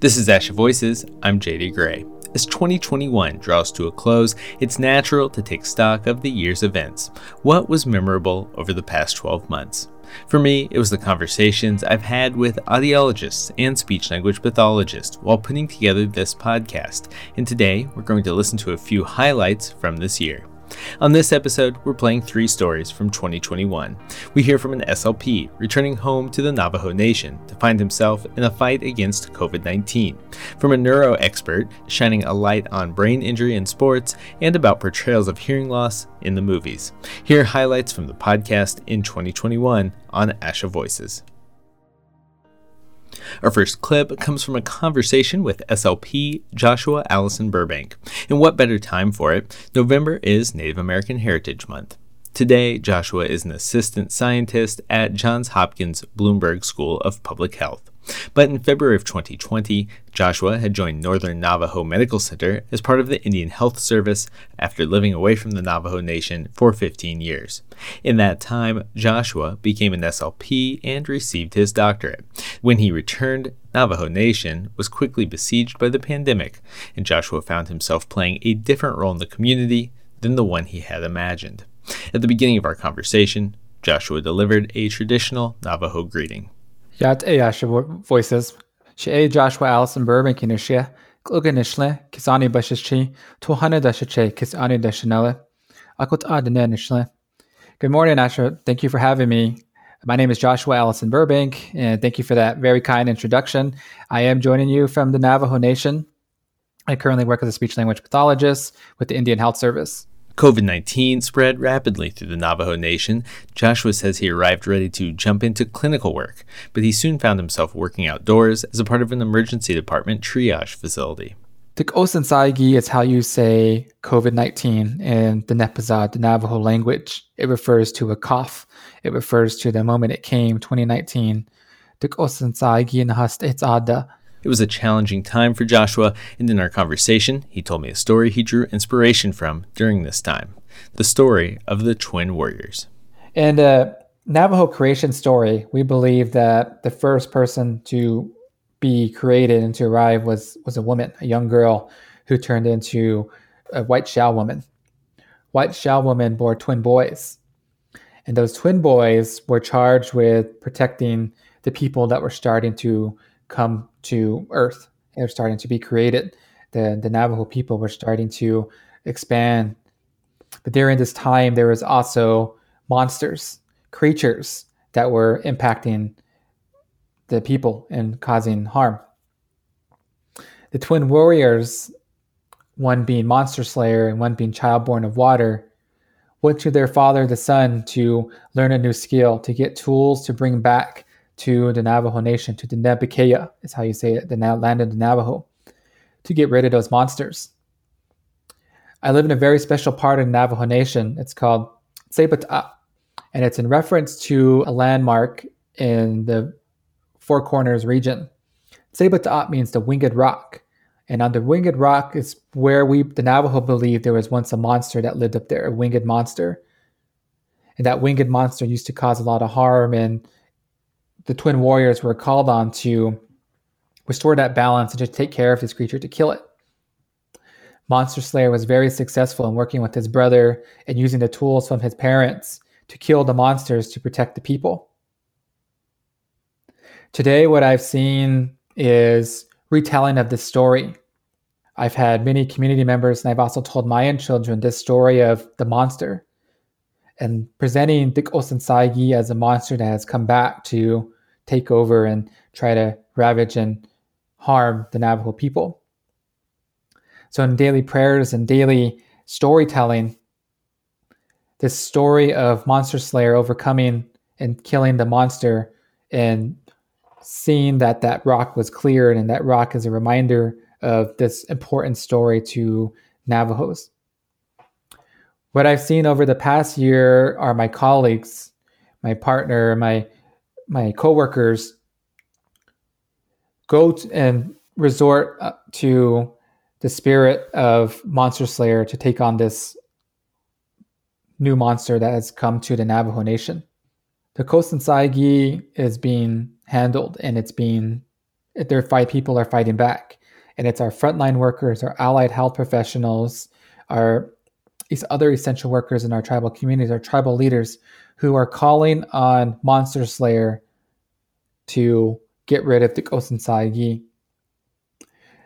This is Asha Voices. I'm JD Gray. As 2021 draws to a close, it's natural to take stock of the year's events. What was memorable over the past 12 months? For me, it was the conversations I've had with audiologists and speech language pathologists while putting together this podcast. And today, we're going to listen to a few highlights from this year. On this episode, we're playing three stories from 2021. We hear from an SLP returning home to the Navajo Nation to find himself in a fight against COVID 19, from a neuro expert shining a light on brain injury in sports and about portrayals of hearing loss in the movies. Here highlights from the podcast in 2021 on Asha Voices. Our first clip comes from a conversation with SLP Joshua Allison Burbank. And what better time for it? November is Native American Heritage Month. Today, Joshua is an assistant scientist at Johns Hopkins Bloomberg School of Public Health. But in February of 2020, Joshua had joined Northern Navajo Medical Center as part of the Indian Health Service after living away from the Navajo Nation for 15 years. In that time, Joshua became an SLP and received his doctorate. When he returned, Navajo Nation was quickly besieged by the pandemic, and Joshua found himself playing a different role in the community than the one he had imagined. At the beginning of our conversation, Joshua delivered a traditional Navajo greeting. Yat Ayasha Voices, Joshua Allison Burbank Inishia, Kluganishle, Kisani Bashishi, Tuhana Dashache, Kisani Dashanele, Akut. Good morning, Asha. Thank you for having me. My name is Joshua Allison Burbank, and thank you for that very kind introduction. I am joining you from the Navajo Nation. I currently work as a speech language pathologist with the Indian Health Service. COVID 19 spread rapidly through the Navajo Nation. Joshua says he arrived ready to jump into clinical work, but he soon found himself working outdoors as a part of an emergency department triage facility. Osansagi is how you say COVID 19 in the Nepazad, the Navajo language. It refers to a cough, it refers to the moment it came, 2019. Osansagi Nahast it was a challenging time for Joshua, and in our conversation, he told me a story he drew inspiration from during this time the story of the twin warriors. And uh, Navajo creation story, we believe that the first person to be created and to arrive was, was a woman, a young girl who turned into a white Shell woman. White Shell woman bore twin boys. And those twin boys were charged with protecting the people that were starting to come to Earth. They're starting to be created. The, the Navajo people were starting to expand. But during this time, there was also monsters, creatures that were impacting the people and causing harm. The twin warriors, one being Monster Slayer and one being Child Born of Water, went to their father, the sun, to learn a new skill, to get tools to bring back to the Navajo Nation, to the Nebekea, is how you say it, the land of the Navajo, to get rid of those monsters. I live in a very special part of the Navajo Nation. It's called Tsebata, and it's in reference to a landmark in the Four Corners region. Tsebata means the winged rock. And on the winged rock is where we, the Navajo, believe there was once a monster that lived up there, a winged monster. And that winged monster used to cause a lot of harm and the twin warriors were called on to restore that balance and to take care of this creature to kill it. Monster Slayer was very successful in working with his brother and using the tools from his parents to kill the monsters to protect the people. Today, what I've seen is retelling of this story. I've had many community members, and I've also told my own children this story of the monster and presenting Dik Osansagi as a monster that has come back to take over and try to ravage and harm the Navajo people. So, in daily prayers and daily storytelling, this story of Monster Slayer overcoming and killing the monster and seeing that that rock was cleared and that rock is a reminder of this important story to Navajos. What I've seen over the past year are my colleagues, my partner, my my coworkers go and resort uh, to the spirit of Monster Slayer to take on this new monster that has come to the Navajo Nation. The Kosan Saigi is being handled and it's being their fight people are fighting back. And it's our frontline workers, our allied health professionals, our these other essential workers in our tribal communities, our tribal leaders who are calling on Monster Slayer to get rid of the Yi.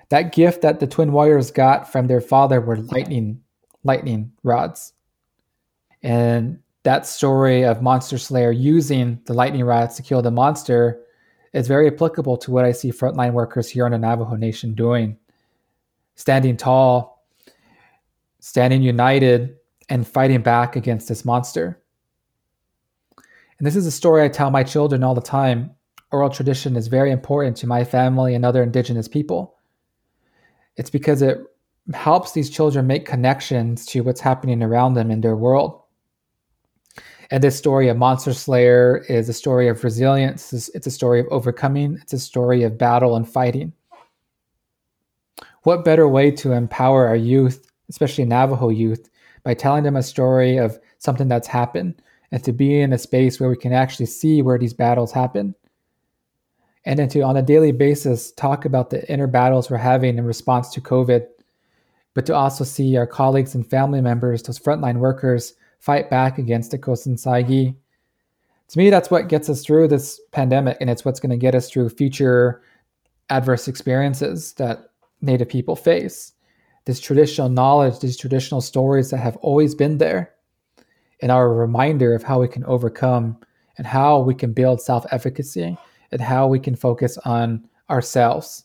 That gift that the twin warriors got from their father were lightning, lightning rods. And that story of Monster Slayer using the lightning rods to kill the monster is very applicable to what I see frontline workers here on the Navajo Nation doing. Standing tall, standing united, and fighting back against this monster. And this is a story I tell my children all the time. Oral tradition is very important to my family and other indigenous people. It's because it helps these children make connections to what's happening around them in their world. And this story of Monster Slayer is a story of resilience. It's a story of overcoming. It's a story of battle and fighting. What better way to empower our youth, especially Navajo youth, by telling them a story of something that's happened and to be in a space where we can actually see where these battles happen? And then to, on a daily basis, talk about the inner battles we're having in response to COVID, but to also see our colleagues and family members, those frontline workers, fight back against the Kosin To me, that's what gets us through this pandemic, and it's what's going to get us through future adverse experiences that Native people face. This traditional knowledge, these traditional stories that have always been there, and are a reminder of how we can overcome and how we can build self efficacy and how we can focus on ourselves.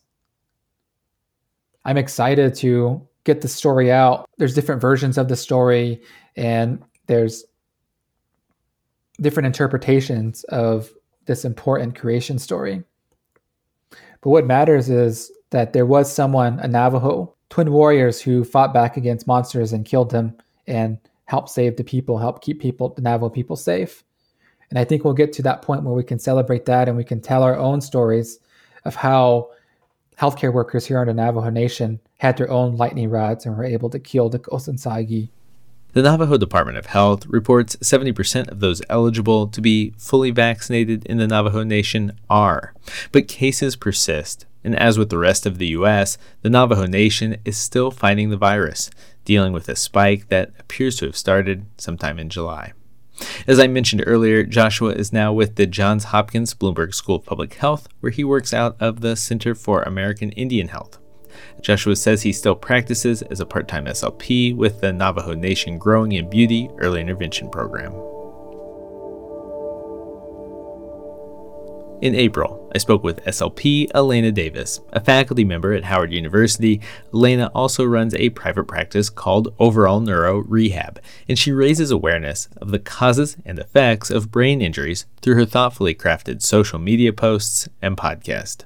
I'm excited to get the story out. There's different versions of the story, and there's different interpretations of this important creation story. But what matters is that there was someone, a Navajo, twin warriors who fought back against monsters and killed them and helped save the people, helped keep people, the Navajo people safe. And I think we'll get to that point where we can celebrate that and we can tell our own stories of how healthcare workers here on the Navajo Nation had their own lightning rods and were able to kill the Osansagi the Navajo Department of Health reports 70% of those eligible to be fully vaccinated in the Navajo Nation are, but cases persist. And as with the rest of the U.S., the Navajo Nation is still fighting the virus, dealing with a spike that appears to have started sometime in July. As I mentioned earlier, Joshua is now with the Johns Hopkins Bloomberg School of Public Health, where he works out of the Center for American Indian Health. Joshua says he still practices as a part time SLP with the Navajo Nation Growing in Beauty Early Intervention Program. In April, I spoke with SLP Elena Davis, a faculty member at Howard University. Elena also runs a private practice called Overall Neuro Rehab, and she raises awareness of the causes and effects of brain injuries through her thoughtfully crafted social media posts and podcast.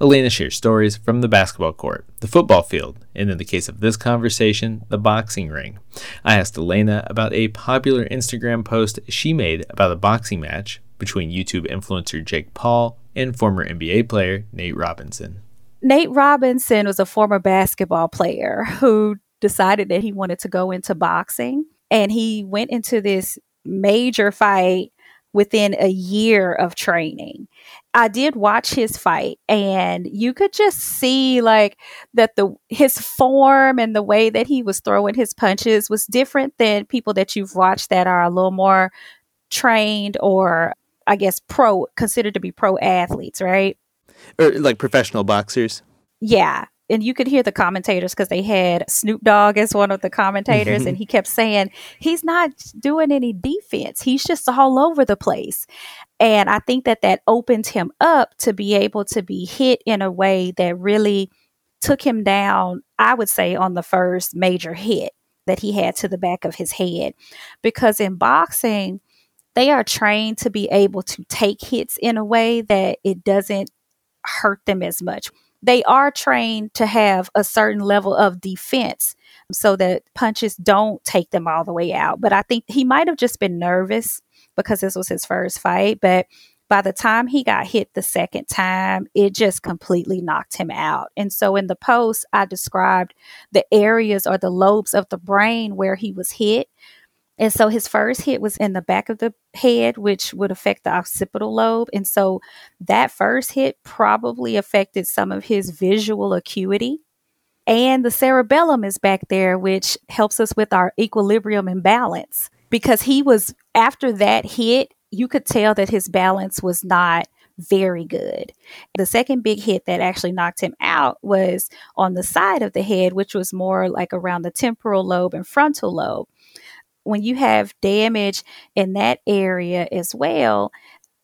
Elena shares stories from the basketball court, the football field, and in the case of this conversation, the boxing ring. I asked Elena about a popular Instagram post she made about a boxing match between YouTube influencer Jake Paul and former NBA player Nate Robinson. Nate Robinson was a former basketball player who decided that he wanted to go into boxing and he went into this major fight within a year of training. I did watch his fight and you could just see like that the his form and the way that he was throwing his punches was different than people that you've watched that are a little more trained or I guess pro considered to be pro athletes, right? Or like professional boxers. Yeah and you could hear the commentators because they had Snoop Dogg as one of the commentators, mm-hmm. and he kept saying he's not doing any defense; he's just all over the place. And I think that that opened him up to be able to be hit in a way that really took him down. I would say on the first major hit that he had to the back of his head, because in boxing. They are trained to be able to take hits in a way that it doesn't hurt them as much they are trained to have a certain level of defense so that punches don't take them all the way out. But I think he might have just been nervous because this was his first fight. But by the time he got hit the second time, it just completely knocked him out. And so in the post, I described the areas or the lobes of the brain where he was hit And so his first hit was in the back of the head, which would affect the occipital lobe. And so that first hit probably affected some of his visual acuity. And the cerebellum is back there, which helps us with our equilibrium and balance. Because he was, after that hit, you could tell that his balance was not very good. The second big hit that actually knocked him out was on the side of the head, which was more like around the temporal lobe and frontal lobe. When you have damage in that area as well,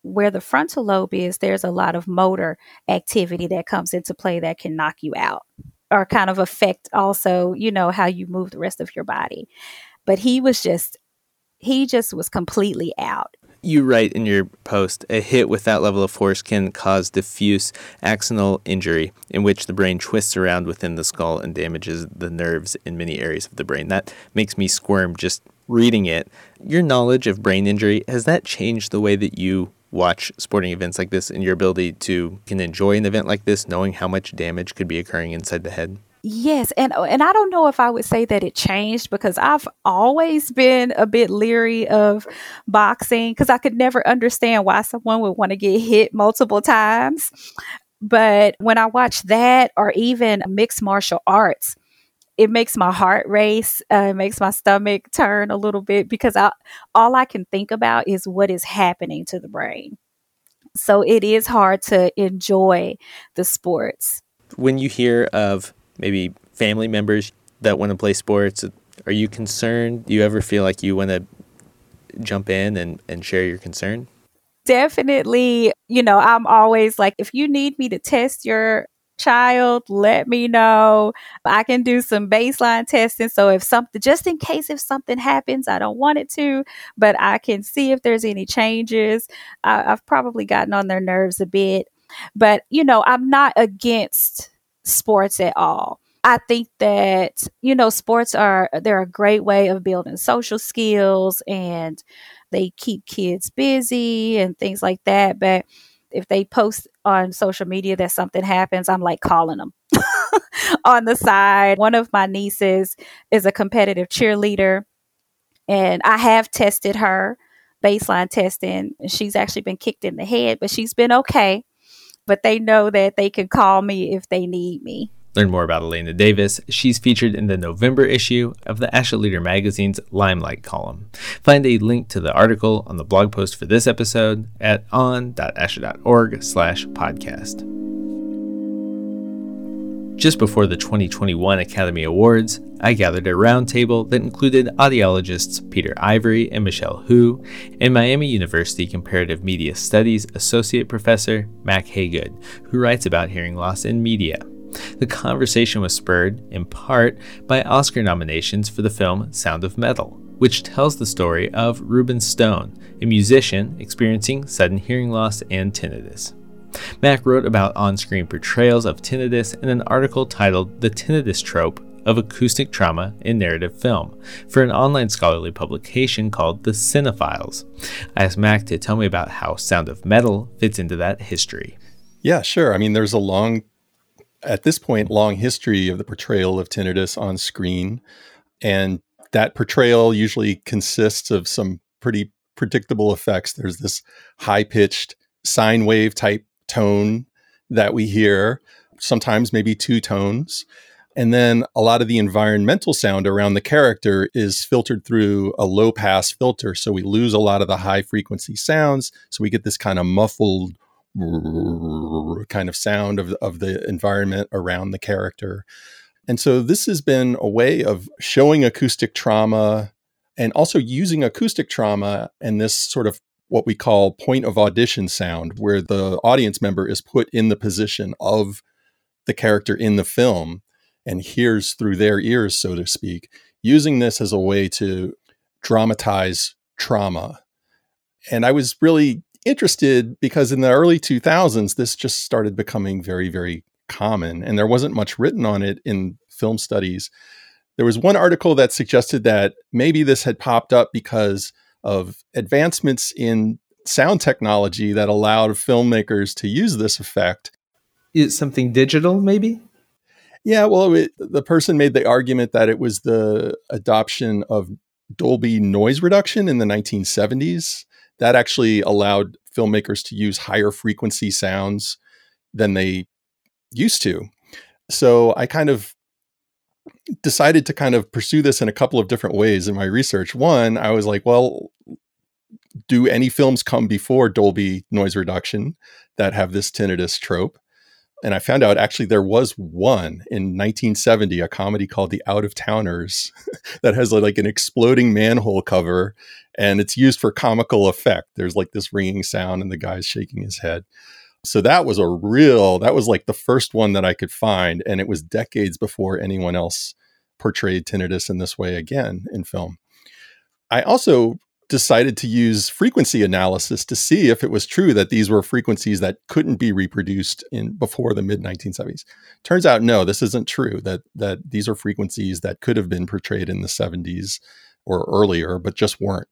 where the frontal lobe is, there's a lot of motor activity that comes into play that can knock you out or kind of affect also, you know, how you move the rest of your body. But he was just, he just was completely out you write in your post a hit with that level of force can cause diffuse axonal injury, in which the brain twists around within the skull and damages the nerves in many areas of the brain. That makes me squirm just reading it. Your knowledge of brain injury has that changed the way that you watch sporting events like this and your ability to can enjoy an event like this knowing how much damage could be occurring inside the head? Yes, and and I don't know if I would say that it changed because I've always been a bit leery of boxing because I could never understand why someone would want to get hit multiple times. But when I watch that or even mixed martial arts, it makes my heart race. Uh, it makes my stomach turn a little bit because I all I can think about is what is happening to the brain. So it is hard to enjoy the sports. When you hear of maybe family members that want to play sports? Are you concerned? Do you ever feel like you want to jump in and, and share your concern? Definitely. You know, I'm always like, if you need me to test your child, let me know. I can do some baseline testing. So if something, just in case if something happens, I don't want it to, but I can see if there's any changes. I, I've probably gotten on their nerves a bit, but you know, I'm not against sports at all. I think that, you know, sports are they're a great way of building social skills and they keep kids busy and things like that. But if they post on social media that something happens, I'm like calling them on the side. One of my nieces is a competitive cheerleader, and I have tested her baseline testing. She's actually been kicked in the head, but she's been okay but they know that they can call me if they need me. Learn more about Elena Davis. She's featured in the November issue of the ASHA Leader magazine's Limelight column. Find a link to the article on the blog post for this episode at on.asha.org slash podcast. Just before the 2021 Academy Awards, I gathered a roundtable that included audiologists Peter Ivory and Michelle Hu, and Miami University Comparative Media Studies Associate Professor Mack Hagood, who writes about hearing loss in media. The conversation was spurred, in part, by Oscar nominations for the film Sound of Metal, which tells the story of Ruben Stone, a musician experiencing sudden hearing loss and tinnitus. Mack wrote about on screen portrayals of tinnitus in an article titled The Tinnitus Trope of Acoustic Trauma in Narrative Film for an online scholarly publication called The Cine-Files. I asked Mack to tell me about how Sound of Metal fits into that history. Yeah, sure. I mean, there's a long, at this point, long history of the portrayal of tinnitus on screen. And that portrayal usually consists of some pretty predictable effects. There's this high pitched sine wave type tone that we hear, sometimes maybe two tones. And then a lot of the environmental sound around the character is filtered through a low pass filter. So we lose a lot of the high frequency sounds. So we get this kind of muffled kind of sound of, of the environment around the character. And so this has been a way of showing acoustic trauma and also using acoustic trauma and this sort of what we call point of audition sound, where the audience member is put in the position of the character in the film and hears through their ears, so to speak, using this as a way to dramatize trauma. And I was really interested because in the early 2000s, this just started becoming very, very common, and there wasn't much written on it in film studies. There was one article that suggested that maybe this had popped up because of advancements in sound technology that allowed filmmakers to use this effect. Is something digital, maybe? Yeah, well, it, the person made the argument that it was the adoption of Dolby noise reduction in the 1970s. That actually allowed filmmakers to use higher frequency sounds than they used to. So I kind of decided to kind of pursue this in a couple of different ways in my research. One, I was like, well, do any films come before Dolby noise reduction that have this tinnitus trope? And I found out actually there was one in 1970, a comedy called The Out of Towners that has like an exploding manhole cover and it's used for comical effect. There's like this ringing sound and the guy's shaking his head. So that was a real, that was like the first one that I could find. And it was decades before anyone else portrayed tinnitus in this way again in film. I also decided to use frequency analysis to see if it was true that these were frequencies that couldn't be reproduced in before the mid 1970s. Turns out no, this isn't true that that these are frequencies that could have been portrayed in the 70s or earlier but just weren't.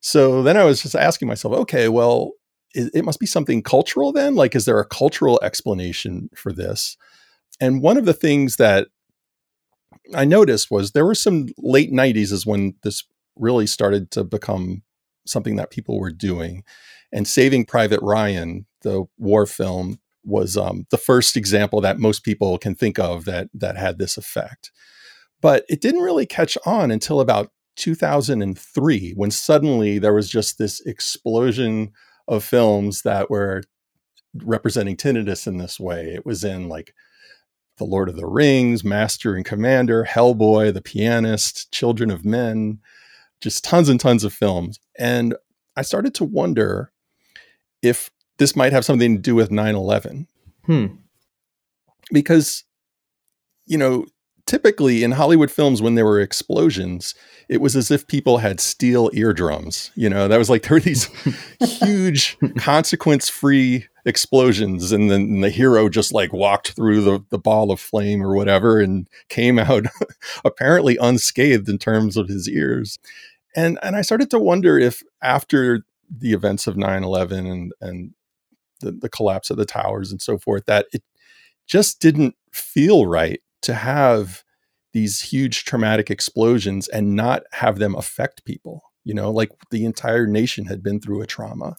So then I was just asking myself, okay, well, it, it must be something cultural then? Like is there a cultural explanation for this? And one of the things that I noticed was there were some late 90s is when this really started to become something that people were doing. And Saving Private Ryan, the war film, was um, the first example that most people can think of that that had this effect. But it didn't really catch on until about 2003, when suddenly there was just this explosion of films that were representing tinnitus in this way. It was in like The Lord of the Rings, Master and Commander, Hellboy, The Pianist, Children of Men, just tons and tons of films. And I started to wonder if this might have something to do with 9 11. Hmm. Because, you know, typically in Hollywood films, when there were explosions, it was as if people had steel eardrums. You know, that was like there were these huge consequence free explosions and then the hero just like walked through the, the ball of flame or whatever and came out apparently unscathed in terms of his ears. And and i started to wonder if after the events of 9-11 and and the, the collapse of the towers and so forth that it just didn't feel right to have these huge traumatic explosions and not have them affect people you know like the entire nation had been through a trauma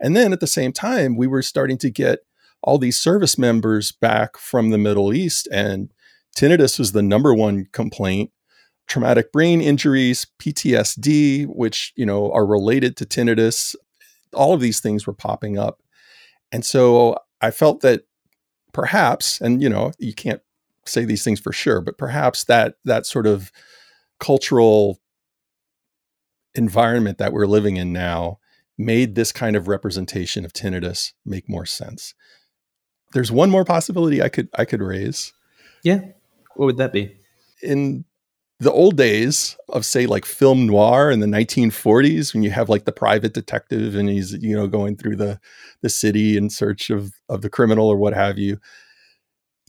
and then at the same time, we were starting to get all these service members back from the Middle East, and tinnitus was the number one complaint. Traumatic brain injuries, PTSD, which you know are related to tinnitus, all of these things were popping up, and so I felt that perhaps, and you know, you can't say these things for sure, but perhaps that that sort of cultural environment that we're living in now made this kind of representation of tinnitus make more sense. There's one more possibility I could I could raise. Yeah. What would that be? In the old days of say like film noir in the 1940s when you have like the private detective and he's you know going through the the city in search of of the criminal or what have you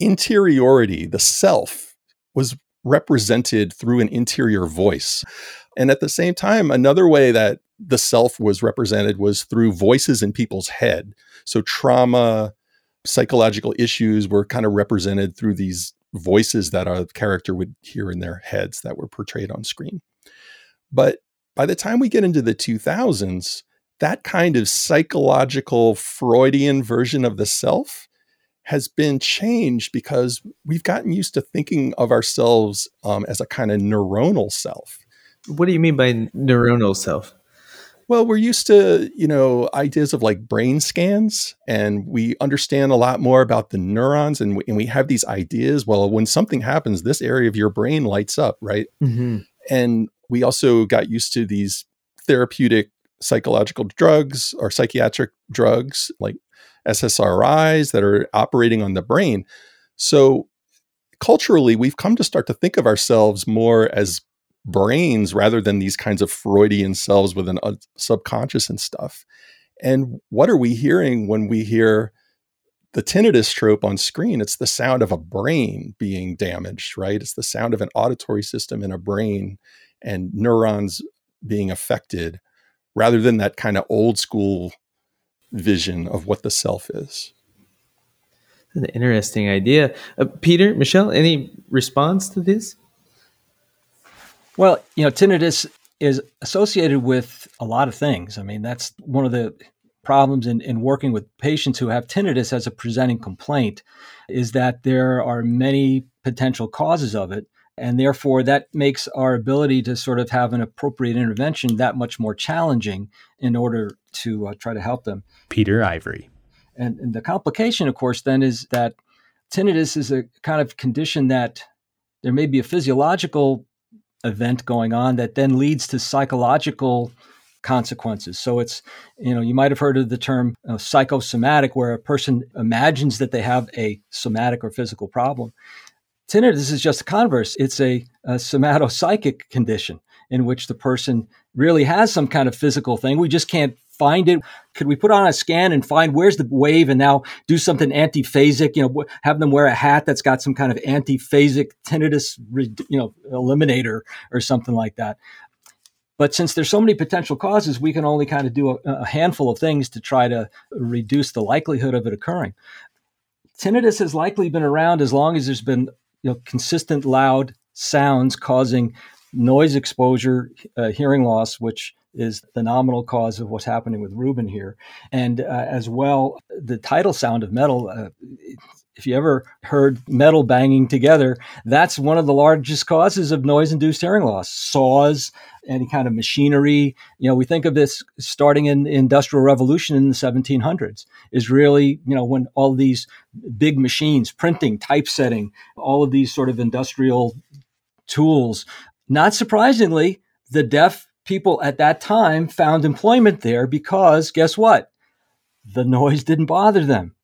interiority the self was represented through an interior voice and at the same time another way that the self was represented was through voices in people's head. So trauma, psychological issues were kind of represented through these voices that a character would hear in their heads that were portrayed on screen. But by the time we get into the 2000s, that kind of psychological Freudian version of the self has been changed because we've gotten used to thinking of ourselves um, as a kind of neuronal self. What do you mean by neuronal self? Well, we're used to, you know, ideas of like brain scans and we understand a lot more about the neurons and we, and we have these ideas. Well, when something happens, this area of your brain lights up, right? Mm-hmm. And we also got used to these therapeutic psychological drugs or psychiatric drugs like SSRIs that are operating on the brain. So culturally, we've come to start to think of ourselves more as brains rather than these kinds of Freudian selves within a subconscious and stuff. And what are we hearing when we hear the tinnitus trope on screen? It's the sound of a brain being damaged, right? It's the sound of an auditory system in a brain and neurons being affected rather than that kind of old school vision of what the self is. An interesting idea. Uh, Peter, Michelle, any response to this? Well, you know, tinnitus is associated with a lot of things. I mean, that's one of the problems in, in working with patients who have tinnitus as a presenting complaint is that there are many potential causes of it. And therefore, that makes our ability to sort of have an appropriate intervention that much more challenging in order to uh, try to help them. Peter Ivory. And, and the complication, of course, then is that tinnitus is a kind of condition that there may be a physiological event going on that then leads to psychological consequences. So it's, you know, you might have heard of the term uh, psychosomatic, where a person imagines that they have a somatic or physical problem. Tinnitus this is just the converse. It's a, a somatopsychic condition in which the person really has some kind of physical thing. We just can't find it. Could we put on a scan and find where's the wave and now do something antiphasic? You know, have them wear a hat that's got some kind of antiphasic tinnitus, you know, eliminator or something like that. But since there's so many potential causes, we can only kind of do a, a handful of things to try to reduce the likelihood of it occurring. Tinnitus has likely been around as long as there's been you know, consistent loud sounds causing noise exposure, uh, hearing loss, which is the nominal cause of what's happening with Ruben here. And uh, as well, the tidal sound of metal. Uh, if you ever heard metal banging together, that's one of the largest causes of noise induced hearing loss. Saws, any kind of machinery. You know, we think of this starting in the Industrial Revolution in the 1700s, is really, you know, when all these big machines, printing, typesetting, all of these sort of industrial tools. Not surprisingly, the deaf people at that time found employment there because guess what? The noise didn't bother them.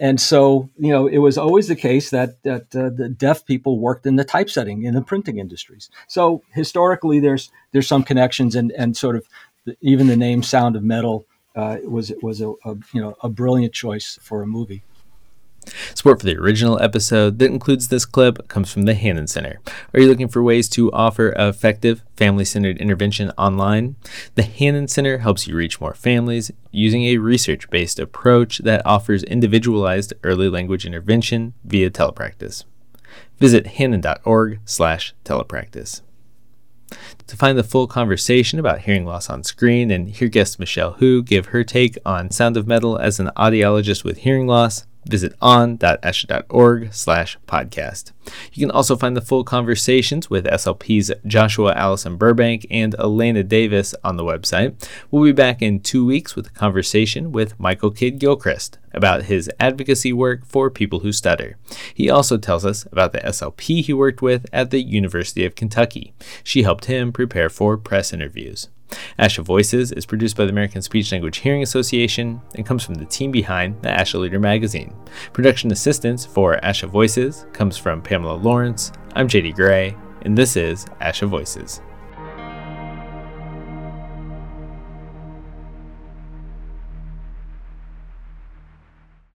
And so, you know, it was always the case that that uh, the deaf people worked in the typesetting in the printing industries. So historically, there's there's some connections, and and sort of the, even the name Sound of Metal uh, was was a, a you know a brilliant choice for a movie. Support for the original episode that includes this clip comes from the Hanen Center. Are you looking for ways to offer effective family centered intervention online? The Hanen Center helps you reach more families using a research based approach that offers individualized early language intervention via telepractice. Visit hanen.org slash telepractice. To find the full conversation about hearing loss on screen and hear guest Michelle Hu give her take on Sound of Metal as an audiologist with hearing loss, visit on.asha.org slash podcast. You can also find the full conversations with SLP's Joshua Allison Burbank and Elena Davis on the website. We'll be back in two weeks with a conversation with Michael Kidd Gilchrist about his advocacy work for people who stutter. He also tells us about the SLP he worked with at the University of Kentucky. She helped him prepare for press interviews. ASHA Voices is produced by the American Speech Language Hearing Association and comes from the team behind the ASHA Leader magazine. Production assistance for ASHA Voices comes from Pamela Lawrence. I'm JD Gray, and this is ASHA Voices.